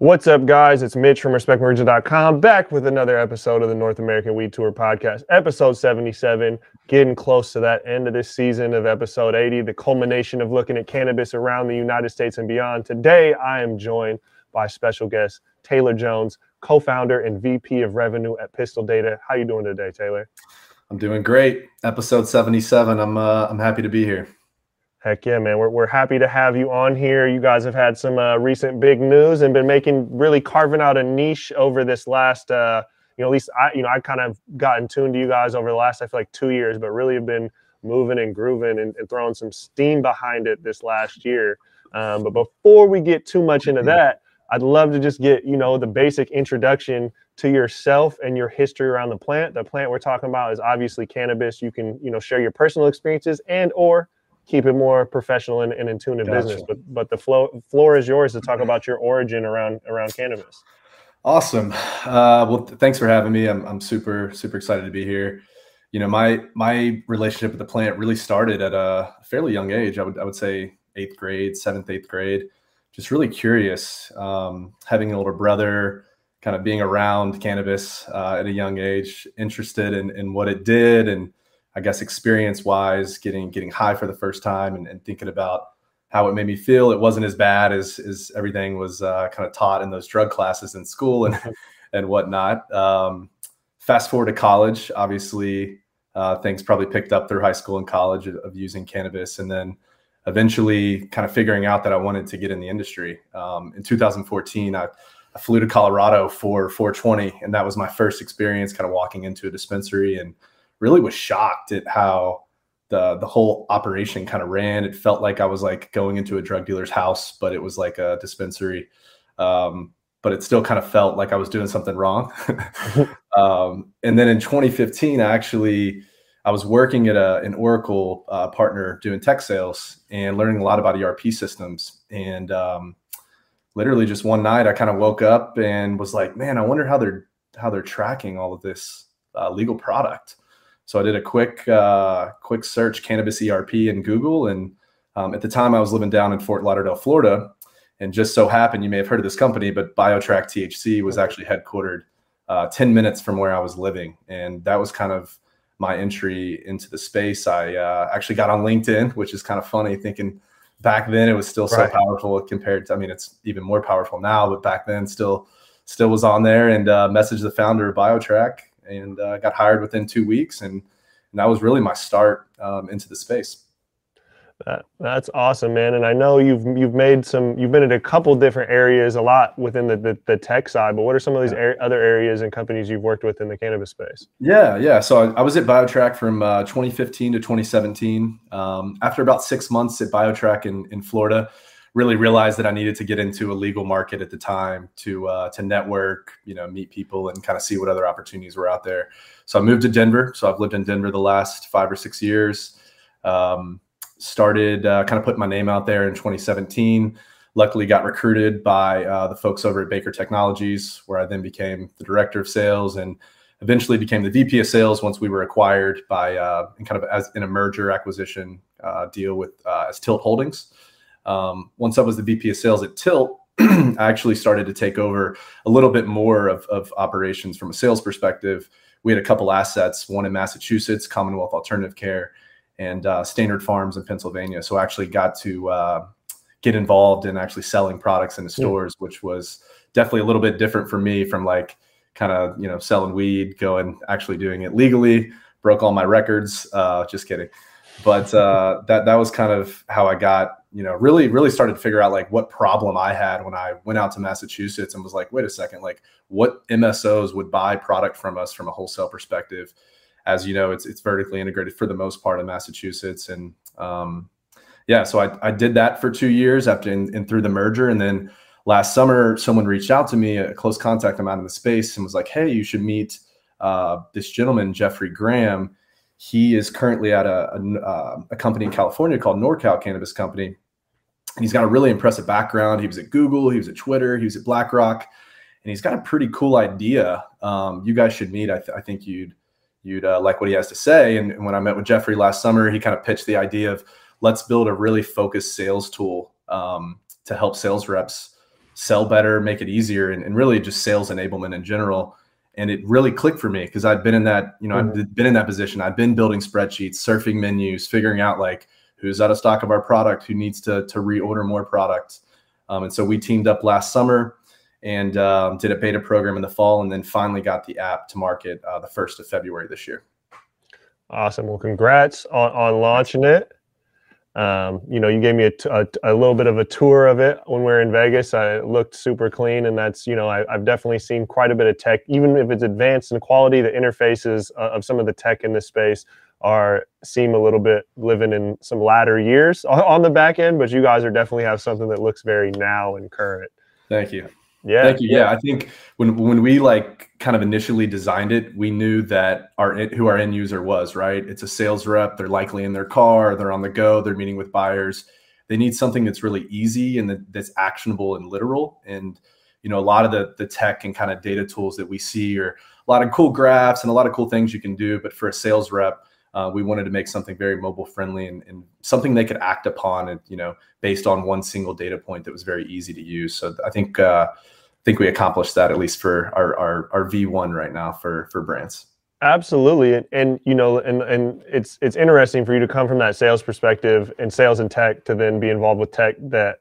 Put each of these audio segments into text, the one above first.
What's up, guys? It's Mitch from RespectMyRegion.com back with another episode of the North American Weed Tour podcast, episode 77. Getting close to that end of this season of episode 80, the culmination of looking at cannabis around the United States and beyond. Today, I am joined by special guest Taylor Jones, co-founder and VP of Revenue at Pistil Data. How you doing today, Taylor? I'm doing great. Episode 77. I'm uh, I'm happy to be here. Heck yeah, man. We're, we're happy to have you on here. You guys have had some uh, recent big news and been making really carving out a niche over this last, uh, you know, at least I, you know, I kind of gotten tuned to you guys over the last, I feel like two years, but really have been moving and grooving and, and throwing some steam behind it this last year. Um, but before we get too much into that, I'd love to just get, you know, the basic introduction to yourself and your history around the plant. The plant we're talking about is obviously cannabis. You can, you know, share your personal experiences and or keep it more professional and, and in tune to gotcha. business. But but the flow, floor is yours to talk about your origin around around cannabis. Awesome. Uh, well, th- thanks for having me. I'm I'm super super excited to be here. You know, my my relationship with the plant really started at a fairly young age. I would I would say eighth grade, seventh, eighth grade. Just really curious. Um, having an older brother, kind of being around cannabis uh, at a young age, interested in in what it did and I guess experience wise, getting getting high for the first time and, and, thinking about how it made me feel. It wasn't as bad as as everything was uh, kind of taught in those drug classes in school and and whatnot. Um, fast forward to college, obviously uh, things probably picked up through high school and college of, of, using cannabis, and then eventually kind of figuring out that I wanted to get in the industry. Um, in 2014, I, I flew to Colorado for 420, and that was my first experience kind of walking into a dispensary and really was shocked at how the the whole operation kind of ran. It felt like I was like going into a drug dealer's house, but it was like a dispensary. Um, but it still kind of felt like I was doing something wrong. um, and then in 2015, I actually I was working at a, an Oracle uh, partner doing tech sales and learning a lot about ERP systems. And um, literally, just one night, I kind of woke up and was like, "Man, I wonder how they're how they're tracking all of this uh, legal product." So I did a quick uh, quick search cannabis ERP in Google, and um, at the time I was living down in Fort Lauderdale, Florida, and just so happened you may have heard of this company, but BioTrack THC was actually headquartered uh, 10 minutes from where I was living, and that was kind of my entry into the space. I uh, actually got on LinkedIn, which is kind of funny, thinking back then it was still so right. powerful compared to. I mean, it's even more powerful now, but back then still still was on there and uh, messaged the founder of BioTrack and uh, got hired within two weeks, and, and that was really my start um, into the space. That, that's awesome, man. And I know you've you've made some. You've been in a couple different areas, a lot within the, the, the tech side. But what are some of these yeah. er- other areas and companies you've worked with in the cannabis space? Yeah, yeah. So I, I was at BioTrack from uh, 2015 to 2017. Um, after about six months at BioTrack in in Florida, really realized that I needed to get into a legal market at the time to uh, to network, you know, meet people and kind of see what other opportunities were out there. So I moved to Denver. So I've lived in Denver the last five or six years. Um, started uh, kind of putting my name out there in 2017. Luckily, got recruited by uh, the folks over at Baker Technologies, where I then became the director of sales and eventually became the VP of sales once we were acquired by uh, kind of as in a merger acquisition uh, deal with uh, as Tilt Holdings. Um, once I was the VP of sales at Tilt, I actually started to take over a little bit more of, of operations from a sales perspective. We had a couple assets, one in Massachusetts, Commonwealth Alternative Care, and uh, Standard Farms in Pennsylvania. So I actually got to uh, get involved in actually selling products in the stores, yeah. which was definitely a little bit different for me from like kind of you know selling weed, going actually doing it legally. Broke all my records. Uh, just kidding but uh, that that was kind of how I got you know really really started to figure out like what problem I had when I went out to Massachusetts and was like wait a second like what MSOs would buy product from us from a wholesale perspective? As you know it's it's vertically integrated for the most part in Massachusetts. And um, yeah so I, I did that for two years after and through the merger. And then last summer someone reached out to me a close contact I'm out in the space and was like hey you should meet uh, this gentleman Jeffrey Graham he is currently at a, a, uh, a, company in California called NorCal Cannabis Company. And he's got a really impressive background. He was at Google, he was at Twitter, he was at BlackRock, and he's got a pretty cool idea. Um, you guys should meet. I, th- I think you'd you'd uh, like what he has to say. And, and when I met with Jeffrey last summer, he kind of pitched the idea of let's build a really focused sales tool um, to help sales reps sell better, make it easier, and, and really just sales enablement in general. And it really clicked for me because I've been in that, you know, mm-hmm. I've been in that position. I've been building spreadsheets, surfing menus, figuring out like who's out of stock of our product, who needs to to reorder more products. Um, and so we teamed up last summer and um, did a beta program in the fall, and then finally got the app to market uh, the first of February this year. Awesome. Well, congrats on, on launching it. Um, you know, you gave me a, t- a, a little bit of a tour of it when we were in Vegas. I looked super clean, and that's you know I, have definitely seen quite a bit of tech, even if it's advanced in quality. The interfaces uh, of some of the tech in this space are seem a little bit living in some latter years on, on the back end, but you guys are definitely have something that looks very now and current. Thank you. Yeah. Thank you. Yeah. I think when when we like kind of initially designed it, we knew that our who our end user was, right? It's a sales rep, they're likely in their car, they're on the go, they're meeting with buyers. They need something that's really easy and that, that's actionable and literal. And you know, a lot of the the tech and kind of data tools that we see are a lot of cool graphs and a lot of cool things you can do, but for a sales rep, uh, we wanted to make something very mobile friendly and, and, something they could act upon and you know based on one single data point that was very easy to use. So i think uh, i think we accomplished that at least for our, our our v1 right now for for brands. Absolutely. And, and you know and and it's it's interesting for you to come from that sales perspective and sales and tech to then be involved with tech that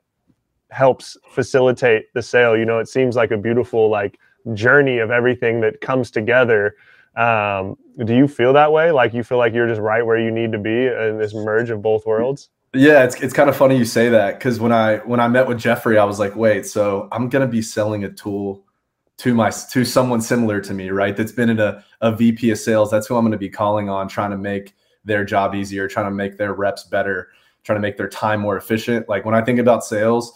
helps facilitate the sale. You know it seems like a beautiful like journey of everything that comes together um, do you feel that way? Like you feel like you're just right where you need to be in this merge of both worlds? Yeah, it's it's kind of funny you say that because when I when I met with Jeffrey, I was like, wait, so I'm gonna be selling a tool to my to someone similar to me, right? That's been in a, a VP of sales. That's who I'm gonna be calling on, trying to make their job easier, trying to make their reps better, trying to make their time more efficient. Like when I think about sales,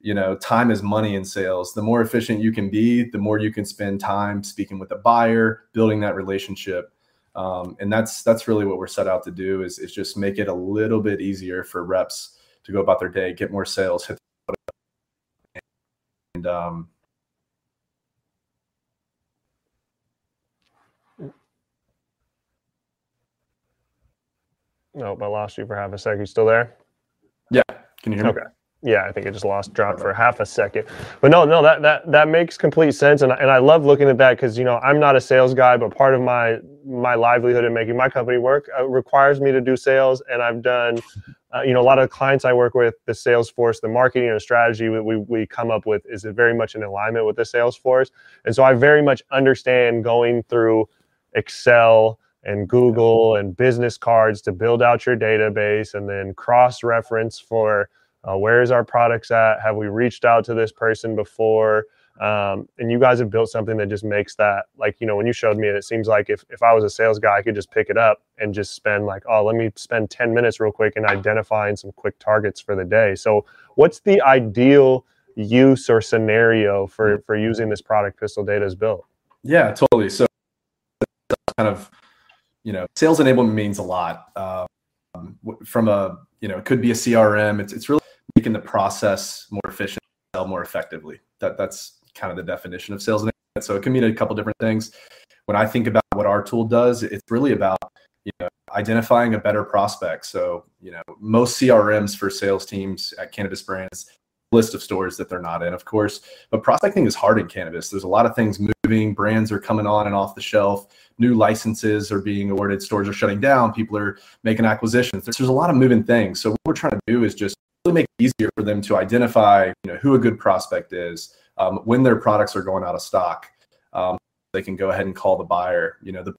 you know time is money in sales the more efficient you can be the more you can spend time speaking with a buyer building that relationship um, and that's that's really what we're set out to do is, is just make it a little bit easier for reps to go about their day get more sales hit and um, Nope, I lost you for half a second. You still there? Yeah. Can you hear me? Okay yeah, I think it just lost dropped for half a second. But no, no, that that that makes complete sense, and and I love looking at that because you know I'm not a sales guy, but part of my my livelihood in making my company work uh, requires me to do sales, and I've done, uh, you know, a lot of clients I work with, the sales force, the marketing and strategy we, we we come up with is very much in alignment with the sales force, and so I very much understand going through Excel and Google and business cards to build out your database, and then cross reference for uh, where is our products at? Have we reached out to this person before? Um, and you guys have built something that just makes that like you know when you showed me it, it seems like if, if i was a sales guy i could just pick it up and just spend like oh let me spend 10 minutes real quick and identifying some quick targets for the day. So what's the ideal use or scenario for for using this product Pistil Data is built? Yeah totally. So kind of you know sales enablement means a lot. Um, from a you know it could be a crm it's, it's really making the process more efficient, sell more effectively. That that's kind of the definition of sales. So it can mean a couple different things. When I think about what our tool does, it's really about you know identifying a better prospect. So you know most CRMs for sales teams at cannabis brands list of stores that they're not in, of course. But prospecting is hard in cannabis. There's a lot of things moving. Brands are coming on and off the shelf. New licenses are being awarded. Stores are shutting down. People are making acquisitions. There's, there's a lot of moving things. So what we're trying to do is just really make it easier for them to identify you know who a good prospect is um, when their products are going out of stock um, they can go ahead and call the buyer. You know the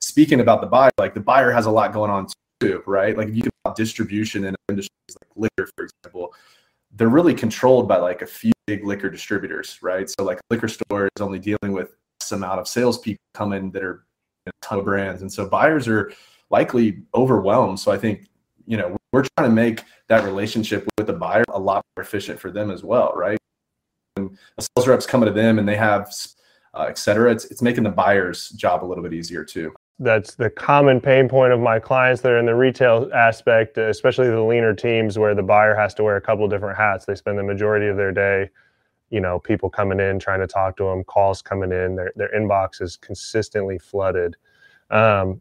speaking about the buyer like the buyer has a lot going on too right? Like if you think about distribution in industries like liquor for example they're really controlled by like a few big liquor distributors right? So like liquor store is only dealing with some amount of salespeople coming that are a ton of brands. And so buyers are likely overwhelmed. So i think you know we're trying to make that relationship with the buyer a lot more efficient for them as well right? And a sales rep's coming to them and they have uh, et cetera it's, it's making the buyer's job a little bit easier too. That's the common pain point of my clients that are in the retail aspect especially the leaner teams where the buyer has to wear a couple different hats. They spend the majority of their day you know people coming in trying to talk to them calls coming in their, their inbox is consistently flooded. Um,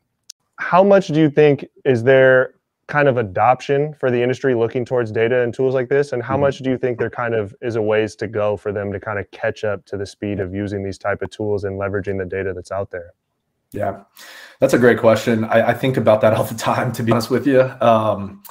how much do you think is there kind of adoption for the industry looking towards data and tools like this? And how mm-hmm. much do you think there kind of is a ways to go for them to kind of catch up to the speed of using these type of tools and leveraging the data that's out there? Yeah. That's a great question. I, I think about that all the time to be honest with you. Um,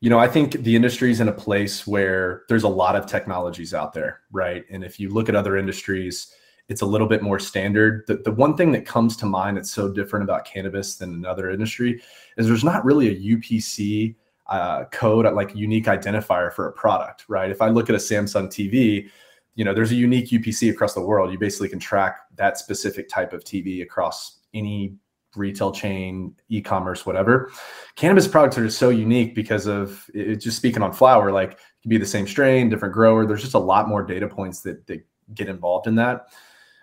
you know i think the industry is in a place where there's a lot of technologies out there right? And if you look at other industries it's a little bit more standard. The, the one thing that comes to mind that's so different about cannabis than another industry is there's not really a UPC uh, code, like unique identifier for a product, right? If I look at a Samsung TV, you know, there's a unique UPC across the world. You basically can track that specific type of TV across any retail chain, e-commerce, whatever. Cannabis products are so unique because of it, just speaking on flower, like it can be the same strain, different grower. There's just a lot more data points that, that get involved in that.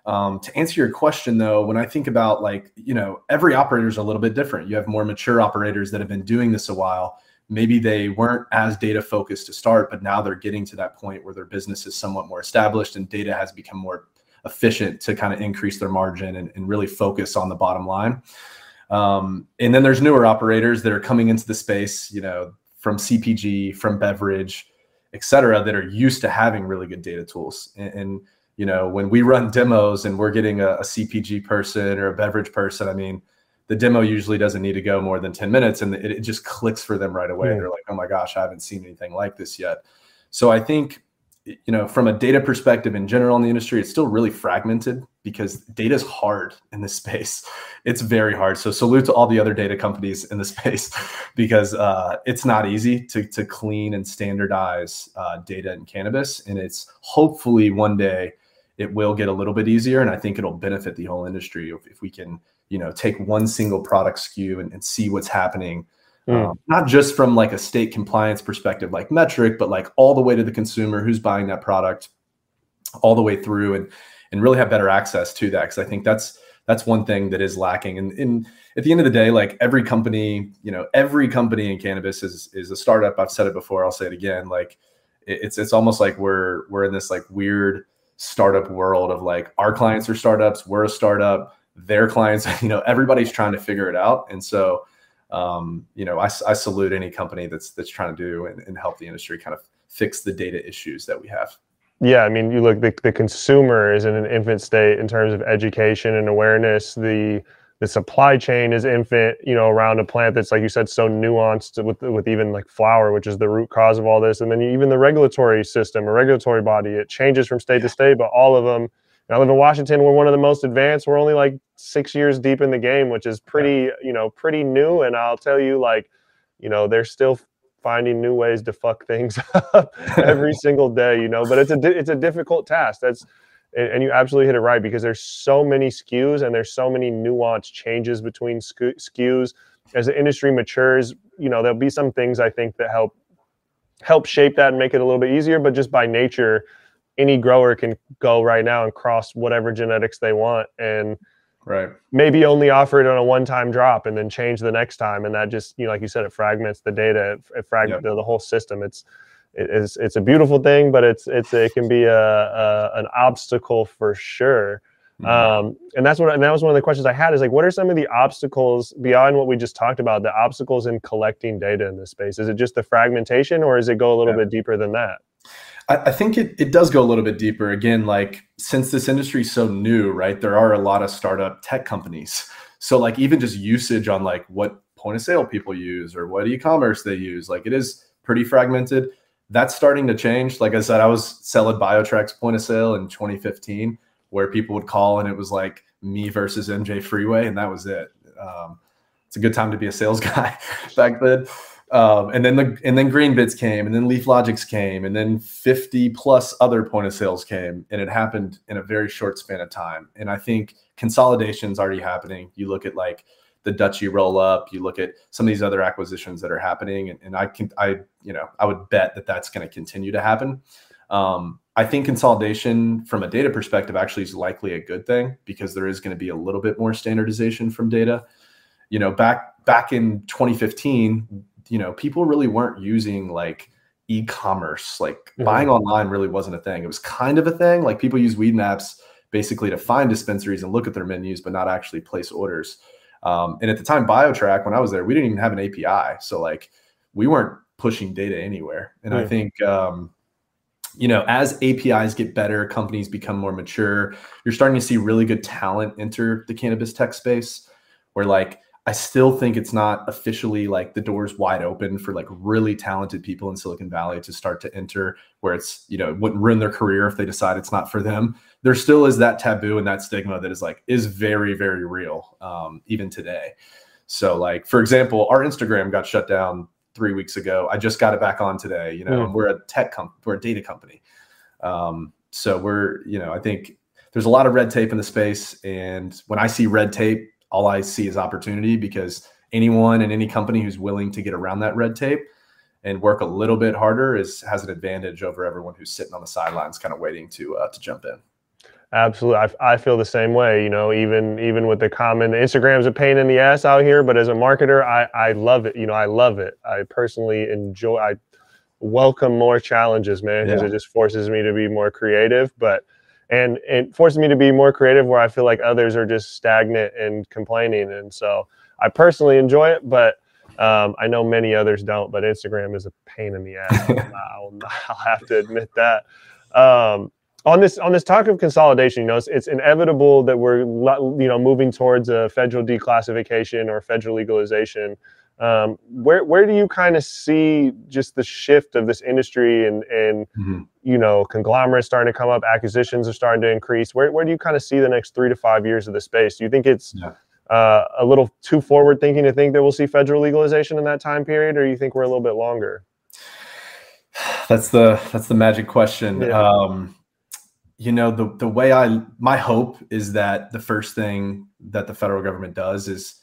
Um, to answer your question, though, when I think about like, you know, every operator is a little bit different. You have more mature operators that have been doing this a while. Maybe they weren't as data focused to start, but now they're getting to that point where their business is somewhat more established and data has become more efficient to kind of increase their margin and, and really focus on the bottom line. Um, and then there's newer operators that are coming into the space, you know, from CPG, from beverage, et cetera, that are used to having really good data tools. and, and you know, when we run demos and we're getting a, a, CPG person or a beverage person, I mean, the demo usually doesn't need to go more than 10 minutes and it, it just clicks for them right away. Yeah. They're like, oh my gosh, I haven't seen anything like this yet. So I think, you know, from a data perspective in general in the industry, it's still really fragmented because data is hard in this space. It's very hard. So salute to all the other data companies in the space because uh, it's not easy to, to clean and standardize uh, data in cannabis. And it's hopefully one day it will get a little bit easier and i think it'll benefit the whole industry if, if we can you know take one single product SKU and, and see what's happening. Mm. um, not just from like a state compliance perspective like Metrc, but like all the way to the consumer who's buying that product all the way through and and really have better access to that because i think that's that's one thing that is lacking. And, and at the end of the day like every company you know every company in cannabis is is a startup. I've said it before i'll say it again. Like it's it's almost like we're we're in this like weird startup world of like our clients are startups, we're a startup, their clients, you know, everybody's trying to figure it out. And so, um, you know, I, I, salute any company that's that's trying to do and, and help the industry kind of fix the data issues that we have. Yeah, I mean, you look the, the consumer is in an infant state in terms of education and awareness. The the supply chain is infant, you know, around a plant that's like you said, so nuanced with with even like flower, which is the root cause of all this, and then even the regulatory system a regulatory body, it changes from state to state, but all of them. I live in Washington. We're one of the most advanced. We're only like six years deep in the game, which is pretty, you know, pretty new. And I'll tell you, like, you know, they're still finding new ways to fuck things up every single day. You know, but it's a it's a difficult task. That's and, you absolutely hit it right because there's so many SKUs and there's so many nuanced changes between SKUs. As the industry matures, you know, there'll be some things I think that help help shape that and make it a little bit easier. But just by nature, any grower can go right now and cross whatever genetics they want and right maybe only offer it on a one-time drop and then change the next time and that just you know like you said it fragments the data it, it fragments yep. the, the whole system it's it's it's a beautiful thing, but it's it's it can be a, a an obstacle for sure. Mm-hmm. Um, and that's what and that was one of the questions I had is like, what are some of the obstacles beyond what we just talked about? The obstacles in collecting data in this space. Is it just the fragmentation, or does it go a little yeah. bit deeper than that? I, I think it it does go a little bit deeper. Again, like since this industry is so new, right? There are a lot of startup tech companies. So like even just usage on like what point of sale people use or what e-commerce they use, like it is pretty fragmented that's starting to change. Like I said, I was selling BioTrack's point of sale in 2015, where people would call and it was like me versus MJ Freeway, and that was it. Um, it's a good time to be a sales guy back then. Um, and then the and then Greenbits came, and then Leaf Logix came, and then 50 plus other point of sales came, and it happened in a very short span of time. And I think consolidation is already happening. You look at like the Dutchie roll up. You look at some of these other acquisitions that are happening, and, and I can I you know I would bet that that's going to continue to happen. Um, I think consolidation from a data perspective actually is likely a good thing because there is going to be a little bit more standardization from data. You know, back back in 2015, you know, people really weren't using like e-commerce. Like mm-hmm. buying online really wasn't a thing. It was kind of a thing. Like people use Weedmaps basically to find dispensaries and look at their menus, but not actually place orders. Um, and at the time, BioTrack, when I was there, we didn't even have an API. So like we weren't pushing data anywhere. And I think, um, you know, as APIs get better, companies become more mature. You're starting to see really good talent enter the cannabis tech space, where like I still think it's not officially like the doors wide open for like really talented people in Silicon Valley to start to enter where it's, you know, it wouldn't ruin their career if they decide it's not for them. There still is that taboo and that stigma that is like, is very, very real, um, even today. So, like, for example, our Instagram got shut down three weeks ago. I just got it back on today, you know, mm. we're a tech company, we're a data company. Um, so we're, you know, I think there's a lot of red tape in the space. And when I see red tape, all I see is opportunity because anyone and any company who's willing to get around that red tape and work a little bit harder is has an advantage over everyone who's sitting on the sidelines, kind of waiting to uh, to jump in. Absolutely, I, I feel the same way. You know, even even with the common Instagram's a pain in the ass out here, but as a marketer, I I love it. You know, I love it. I personally enjoy. I welcome more challenges, man, because yeah. it just forces me to be more creative. But and it forces me to be more creative where I feel like others are just stagnant and complaining. And so I personally enjoy it, but um, I know many others don't. But Instagram is a pain in the ass. I'll, I'll, have to admit that. Um, on this on this talk of consolidation, you know, it's, it's, inevitable that we're you know moving towards a federal declassification or federal legalization. Um, where where do you kind of see just the shift of this industry and and mm-hmm. you know conglomerates starting to come up, acquisitions are starting to increase. Where where do you kind of see the next three to five years of the space? Do you think it's yeah. uh, a little too forward thinking to think that we'll see federal legalization in that time period, or you think we're a little bit longer? That's the that's the magic question. Yeah. Um, you know the the way I my hope is that the first thing that the federal government does is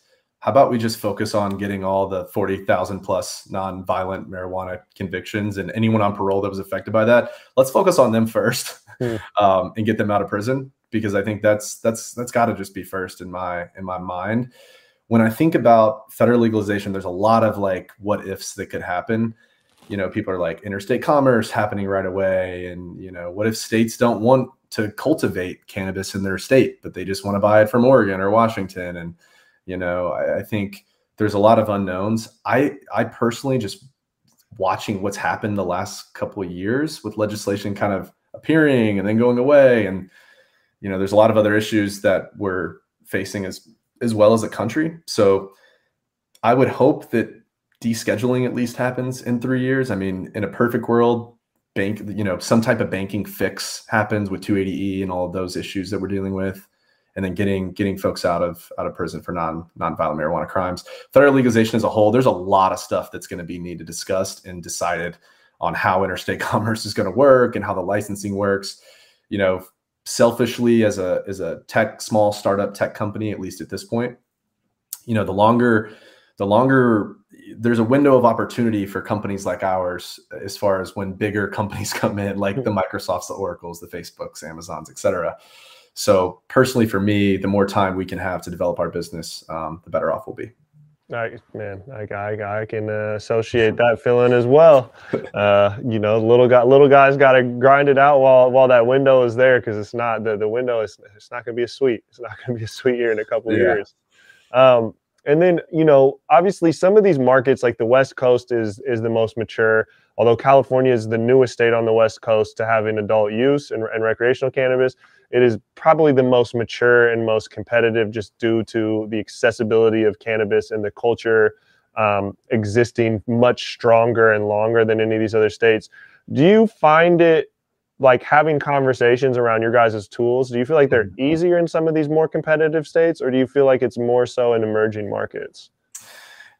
how about we just focus on getting all the 40,000 plus non-violent marijuana convictions and anyone on parole that was affected by that? Let's focus on them first mm. um, and get them out of prison because i think that's that's that's got to just be first in my in my mind. When i think about federal legalization there's a lot of like what ifs that could happen. You know people are like interstate commerce happening right away and you know what if states don't want to cultivate cannabis in their state but they just want to buy it from oregon or washington and you know, I, I think there's a lot of unknowns. I I personally just watching what's happened the last couple of years with legislation kind of appearing and then going away and you know there's a lot of other issues that we're facing as as well as a country. So i would hope that descheduling at least happens in 3 years. I mean in a perfect world bank you know some type of banking fix happens with 280e and all of those issues that we're dealing with and then getting getting folks out of out of prison for non nonviolent marijuana crimes. Federal legalization as a whole, there's a lot of stuff that's going to be needed discussed and decided on how interstate commerce is going to work and how the licensing works. You know, selfishly as a as a tech small startup tech company, at least at this point, you know, the longer the longer there's a window of opportunity for companies like ours as far as when bigger companies come in like the hmm. microsofts the oracles the facebooks amazons et cetera so personally, for me, the more time we can have to develop our business, um, the better off we'll be. I, man, I, I, I can uh, associate that feeling as well. Uh, you know, little guy, little guys got to grind it out while while that window is there because it's not the the window is it's not going to be a sweet. It's not going to be a sweet year in a couple yeah. years. Um, and then you know, obviously, some of these markets like the West Coast is is the most mature. Although California is the newest state on the West Coast to have an adult use and, and recreational cannabis, it is probably the most mature and most competitive just due to the accessibility of cannabis and the culture um, existing much stronger and longer than any of these other states. Do you find it like having conversations around your guys' tools? Do you feel like they're mm-hmm. easier in some of these more competitive states, or do you feel like it's more so in emerging markets?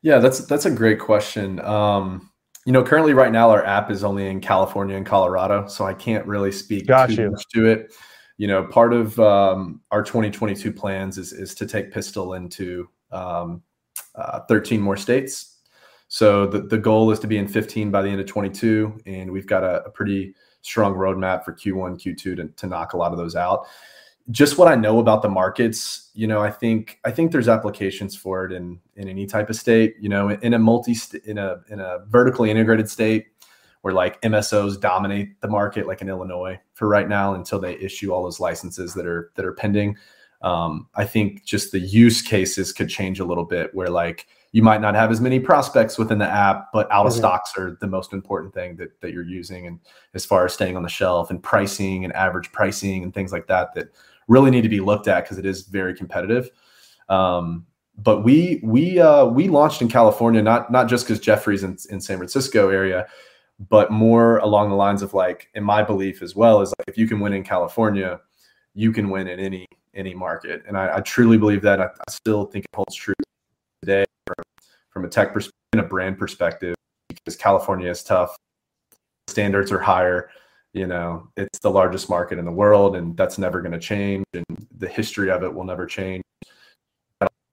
Yeah, that's that's a great question. Um, you know, currently right now our app is only in California and Colorado, so I can't really speak Got too you. much to it you know, part of um, our 2022 plans is is to take Pistil into um, uh, 13 more states. So the, the goal is to be in 15 by the end of 22, and we've got a, a pretty strong roadmap for Q1, Q2 to, to knock a lot of those out. Just what I know about the markets, you know, I think I think there's applications for it in in any type of state. You know, in a multi in a in a vertically integrated state, where like MSOs dominate the market, like in Illinois for right now, until they issue all those licenses that are that are pending. Um, I think just the use cases could change a little bit, where like you might not have as many prospects within the app, but out of mm-hmm. stocks are the most important thing that, that you're using. And as far as staying on the shelf and pricing and average pricing and things like that, that really need to be looked at because it is very competitive. Um, but we we uh, we launched in California not not just because Jeffrey's in, in San Francisco area, but more along the lines of like, in my belief as well, is like if you can win in California, you can win in any any market. And I, I truly believe that. I, I, still think it holds true today from, from a tech perspective and a brand perspective because California is tough. Standards are higher. You know, it's the largest market in the world, and that's never going to change. And the history of it will never change.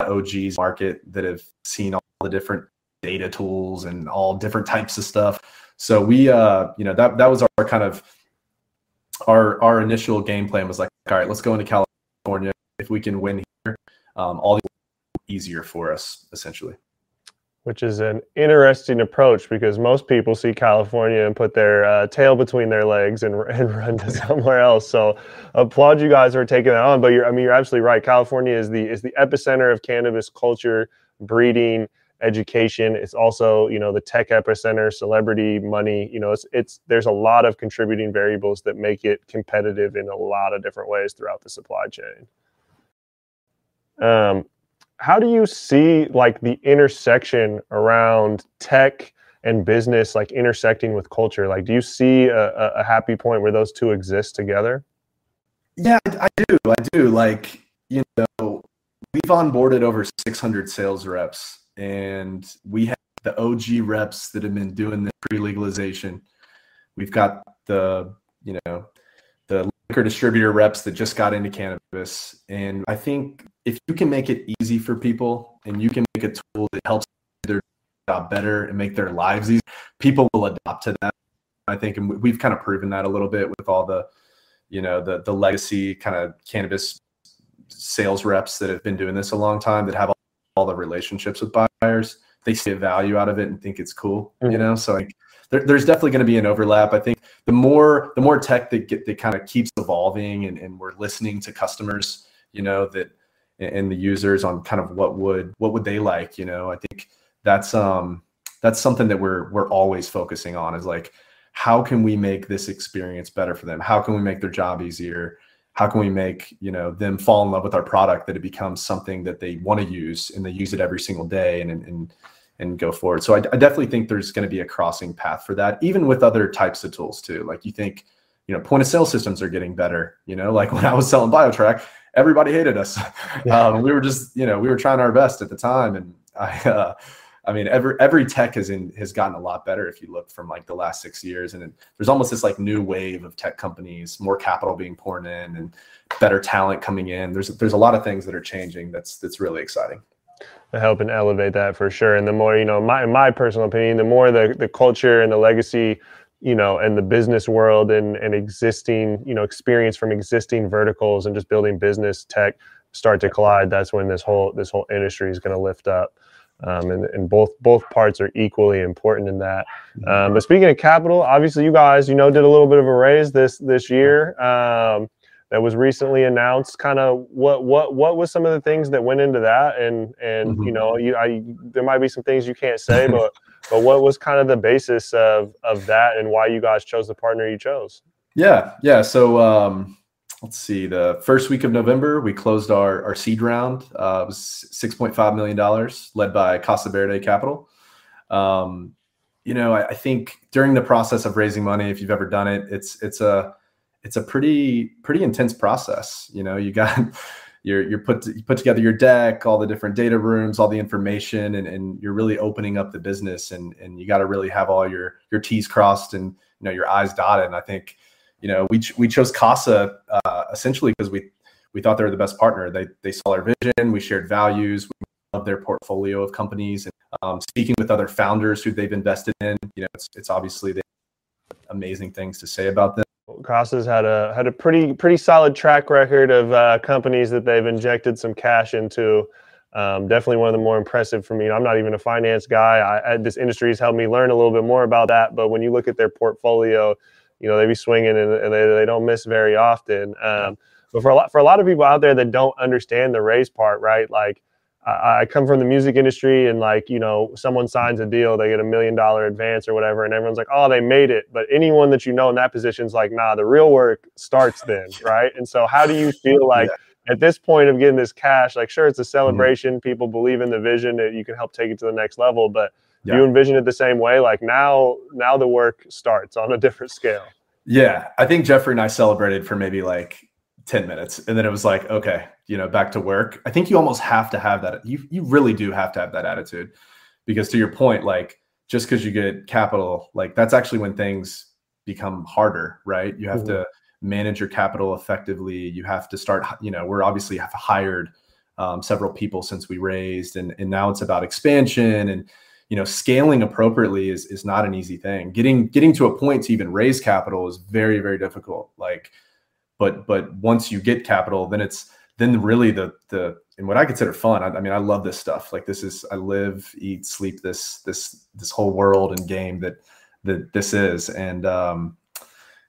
OGs market that have seen all the different data tools and all different types of stuff. So we, uh, you know, that that was our kind of our our initial game plan was like, all right, let's go into California. If we can win here, um, all easier for us essentially. Which is an interesting approach because most people see California and put their uh, tail between their legs and, and run to somewhere else. So, applaud you guys for taking that on. But you're, I mean, you're absolutely right. California is the is the epicenter of cannabis culture, breeding, education. It's also, you know, the tech epicenter, celebrity money. You know, it's it's there's a lot of contributing variables that make it competitive in a lot of different ways throughout the supply chain. Um, how do you see like the intersection around tech and business, like intersecting with culture? Like, do you see a, a happy point where those two exist together? Yeah, I do. I do. Like, you know, we've onboarded over 600 sales reps and we have the OG reps that have been doing the pre-legalization. We've got the you know the liquor distributor reps that just got into cannabis, and I think if you can make it easy for people and you can make a tool that helps their job better and make their lives easier, people will adopt to that. I think, and we've kind of proven that a little bit with all the you know the the legacy kind of cannabis sales reps that have been doing this a long time that have all the relationships with buyers. They see a value out of it and think it's cool, mm-hmm. you know. So like, there, there's definitely going to be an overlap. I think the more the more tech that get that kind of keeps evolving and, and we're listening to customers, you know, that and the users on kind of what would what would they like, you know. I think that's um that's something that we're we're always focusing on is like how can we make this experience better for them? How can we make their job easier? How can we make you know them fall in love with our product that it becomes something that they want to use and they use it every single day and and and go forward. So I, I definitely think there's going to be a crossing path for that even with other types of tools too. Like you think you know point of sale systems are getting better you know like when i was selling biotrack everybody hated us. Yeah. um, we were just you know we were trying our best at the time and i uh, I mean, every every tech has in has gotten a lot better if you look from like the last six years, and there's almost this like new wave of tech companies, more capital being poured in, and better talent coming in. There's there's a lot of things that are changing. That's that's really exciting. Helping elevate that for sure. And the more you know, my my personal opinion, the more the the culture and the legacy you know, and the business world and, and existing, you know, experience from existing verticals and just building business tech start to collide, that's when this whole this whole industry is going to lift up um, and, and both both parts are equally important in that. Um, but speaking of capital, obviously you guys, you know, did a little bit of a raise this this year um, that was recently announced. Kind of what what what was some of the things that went into that, and and mm-hmm. you know, you I there might be some things you can't say, but but what was kind of the basis of of that, and why you guys chose the partner you chose? Yeah, yeah. So um, let's see, the first week of November, we closed our, our seed round. Uh, it was $6.5 million, led by Casa Verde Capital. Um, you know, I, I, think during the process of raising money, if you've ever done it, it's it's a it's a pretty pretty intense process. You know, you got you're you're put you put together your deck, all the different data rooms, all the information, and, and you're really opening up the business, and and you got to really have all your your T's crossed and you know your I's dotted. And I think you know, we we chose Casa uh, essentially because we we thought they were the best partner. They they saw our vision, we shared values, we love their portfolio of companies, and um, speaking with other founders who they've invested in, you know, it's it's obviously amazing things to say about them. Casa's had a had a pretty pretty solid track record of uh, companies that they've injected some cash into. Um, definitely one of the more impressive for me. I'm not even a finance guy. I, I, this industry has helped me learn a little bit more about that. But when you look at their portfolio, you know they be swinging and, and they, they don't miss very often. Um, but for a lot for a lot of people out there that don't understand the raise part, right? Like I, I come from the music industry and like, you know, someone signs a deal, they get a million dollar advance or whatever, and everyone's like, oh, they made it. But anyone that you know in that position is like, nah, the real work starts then, right? And so how do you feel like yeah. at this point of getting this cash, like sure, it's a mm-hmm. celebration, mm-hmm. people believe in the vision that you can help take it to the next level, but yeah. you envision it the same way? Like now, now the work starts on a different scale. Yeah. I think Jeffrey and I celebrated for maybe like 10 minutes and then it was like okay you know back to work i think you almost have to have that you you really do have to have that attitude because to your point like just because you get capital like that's actually when things become harder right you have mm-hmm. to manage your capital effectively you have to start you know we're obviously have hired um, several people since we raised and and now it's about expansion and you know scaling appropriately is is not an easy thing getting getting to a point to even raise capital is very very difficult like but but once you get capital then it's then really the the and what I consider fun. I, I, mean, I love this stuff. Like this is I live, eat, sleep this this this whole world and game that that this is. And um,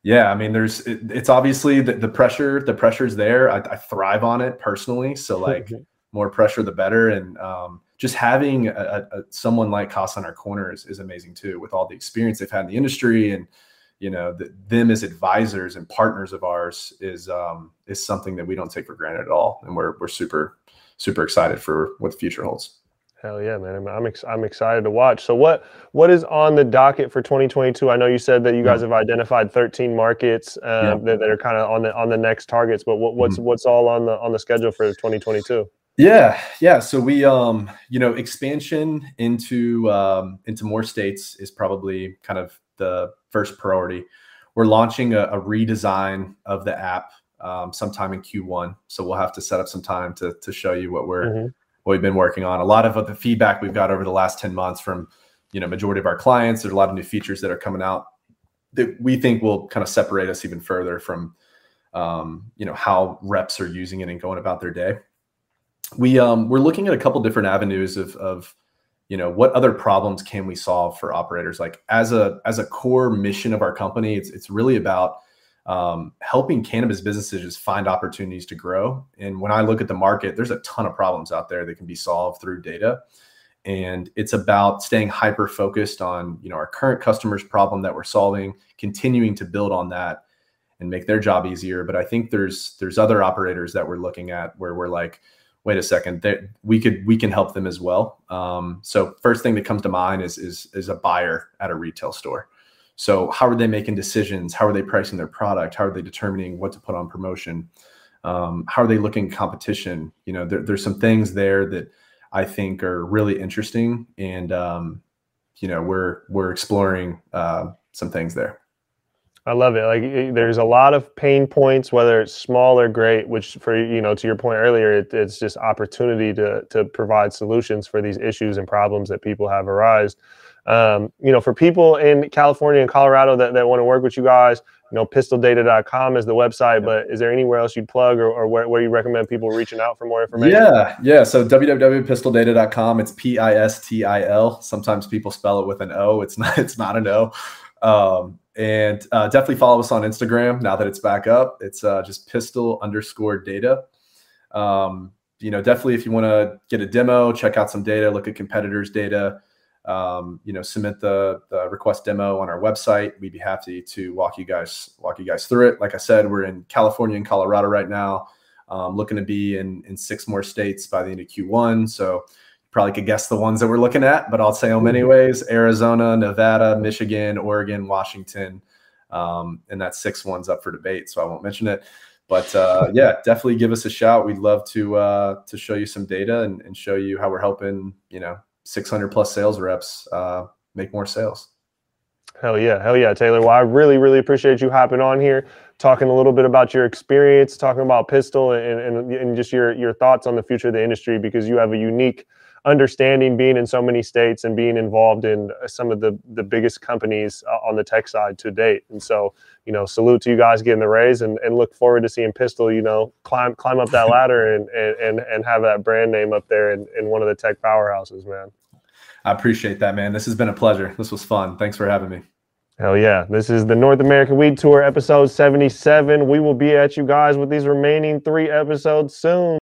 yeah, I mean, there's it, it's obviously the, the pressure. The pressure's there. I, I thrive on it personally. So like more pressure, the better. And um, just having a, a, someone like Casa on our corner is, is amazing too, with all the experience they've had in the industry and you know the, them as advisors and partners of ours is um, is something that we don't take for granted at all, and we're we're super super excited for what the future holds. Hell yeah, man! I'm I'm, ex- I'm excited to watch. So what what is on the docket for 2022? I know you said that you guys have identified 13 markets uh, yeah. that, that, are kind of on the on the next targets, but what, what's mm-hmm. what's all on the on the schedule for 2022? Yeah, yeah. So we, um, you know, expansion into um, into more states is probably kind of the first priority. We're launching a, a redesign of the app um, sometime in Q1, so we'll have to set up some time to to show you what we're mm-hmm. what we've been working on. A lot of the feedback we've got over the last ten months from you know majority of our clients. There's a lot of new features that are coming out that we think will kind of separate us even further from um, you know how reps are using it and going about their day. We um, we're looking at a couple different avenues of of you know what other problems can we solve for operators? Like as a as a core mission of our company it's it's really about um, helping cannabis businesses just find opportunities to grow. And when i look at the market there's a ton of problems out there that can be solved through data. And it's about staying hyper focused on you know our current customers problem that we're solving continuing to build on that and make their job easier. But i think there's there's other operators that we're looking at where we're like wait a second, we could we can help them as well. Um, so first thing that comes to mind is is is a buyer at a retail store. So how are they making decisions? How are they pricing their product? How are they determining what to put on promotion? Um, how are they looking competition? You know, there, there's some things there that I think are really interesting, and um, you know, we're we're exploring uh, some things there. I love it. Like there's a lot of pain points, whether it's small or great, which for you know, to your point earlier, it, it's just opportunity to to provide solutions for these issues and problems that people have arise. Um, you know, for people in California and Colorado that, that want to work with you guys, you know, pistildata.com is the website, but is there anywhere else you'd plug or, or where, where you recommend people reaching out for more information? Yeah. Yeah. So www.pistildata.com, it's P-I-S-T-I-L. Sometimes people spell it with an O. It's not, it's not an O. Um, and uh, definitely follow us on Instagram now that it's back up. It's uh, just pistil underscore data. Um, you know, definitely if you want to get a demo, check out some data, look at competitors' data. Um, you know, submit the, the request demo on our website. We'd be happy to walk you guys walk you guys through it. Like I said, we're in California and Colorado right now. Um, looking to be in in six more states by the end of Q1. So probably could guess the ones that we're looking at, but I'll say them mm-hmm. anyways. Arizona, Nevada, Michigan, Oregon, Washington. Um, and that six one's up for debate, so I won't mention it. But uh, yeah, definitely give us a shout. We'd love to uh, to show you some data and, and, show you how we're helping you know 600 plus sales reps uh, make more sales. Hell yeah, hell yeah, Taylor. Well, I really, really appreciate you hopping on here, talking a little bit about your experience, talking about Pistil, and, and, and just your your thoughts on the future of the industry because you have a unique understanding being in so many states and being involved in some of the the biggest companies uh, on the tech side to date. And so, you know, salute to you guys getting the raise and, and look forward to seeing Pistil, you know, climb climb up that ladder and and and have that brand name up there in, in one of the tech powerhouses, man. I appreciate that, man. This has been a pleasure. This was fun. Thanks for having me. Hell yeah. This is the North American Weed Tour, episode 77. We will be at you guys with these remaining three episodes soon.